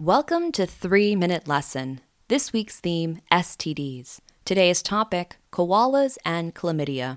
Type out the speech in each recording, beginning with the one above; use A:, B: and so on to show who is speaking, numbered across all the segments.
A: Welcome to 3 Minute Lesson. This week's theme STDs. Today's topic koalas and chlamydia.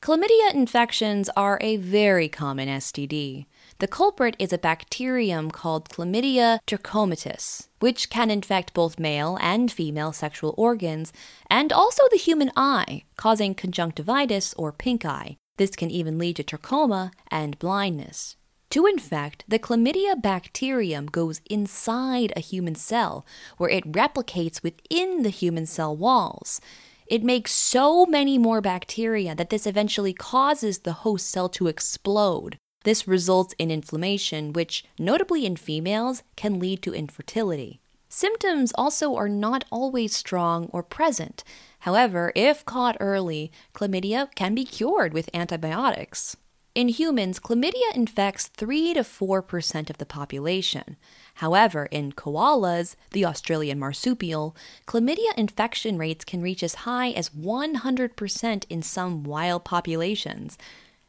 A: Chlamydia infections are a very common STD. The culprit is a bacterium called Chlamydia trachomatis, which can infect both male and female sexual organs and also the human eye, causing conjunctivitis or pink eye. This can even lead to trachoma and blindness. To infect, the chlamydia bacterium goes inside a human cell, where it replicates within the human cell walls. It makes so many more bacteria that this eventually causes the host cell to explode. This results in inflammation, which, notably in females, can lead to infertility. Symptoms also are not always strong or present. However, if caught early, chlamydia can be cured with antibiotics. In humans, chlamydia infects 3 to 4% of the population. However, in koalas, the Australian marsupial, chlamydia infection rates can reach as high as 100% in some wild populations.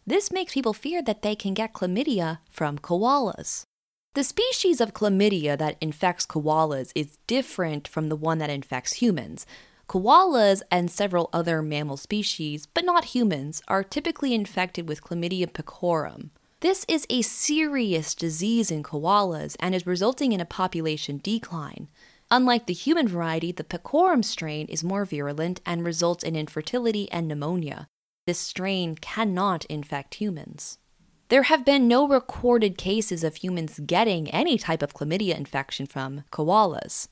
A: This makes people fear that they can get chlamydia from koalas. The species of chlamydia that infects koalas is different from the one that infects humans. Koalas and several other mammal species, but not humans, are typically infected with Chlamydia pecorum. This is a serious disease in koalas and is resulting in a population decline. Unlike the human variety, the pecorum strain is more virulent and results in infertility and pneumonia. This strain cannot infect humans. There have been no recorded cases of humans getting any type of chlamydia infection from koalas.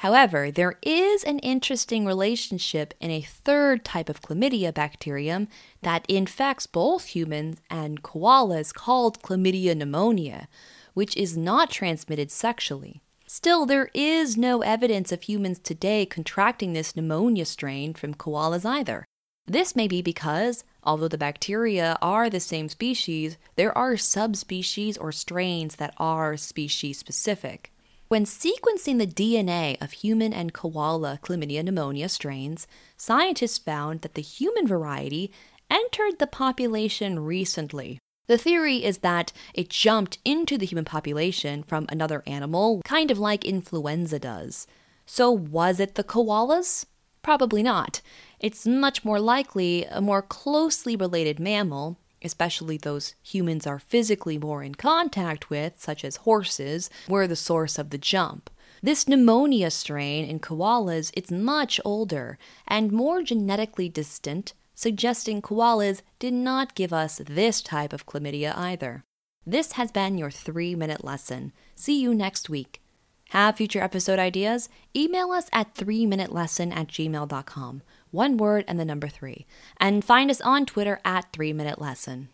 A: However, there is an interesting relationship in a third type of chlamydia bacterium that infects both humans and koalas called chlamydia pneumonia, which is not transmitted sexually. Still, there is no evidence of humans today contracting this pneumonia strain from koalas either. This may be because, although the bacteria are the same species, there are subspecies or strains that are species specific. When sequencing the DNA of human and koala chlamydia pneumonia strains, scientists found that the human variety entered the population recently. The theory is that it jumped into the human population from another animal, kind of like influenza does. So, was it the koalas? Probably not. It's much more likely a more closely related mammal, especially those humans are physically more in contact with, such as horses, were the source of the jump. This pneumonia strain in koalas is much older and more genetically distant, suggesting koalas did not give us this type of chlamydia either. This has been your three minute lesson. See you next week. Have future episode ideas? Email us at 3minutelesson at gmail.com. One word and the number three. And find us on Twitter at 3 Minute Lesson.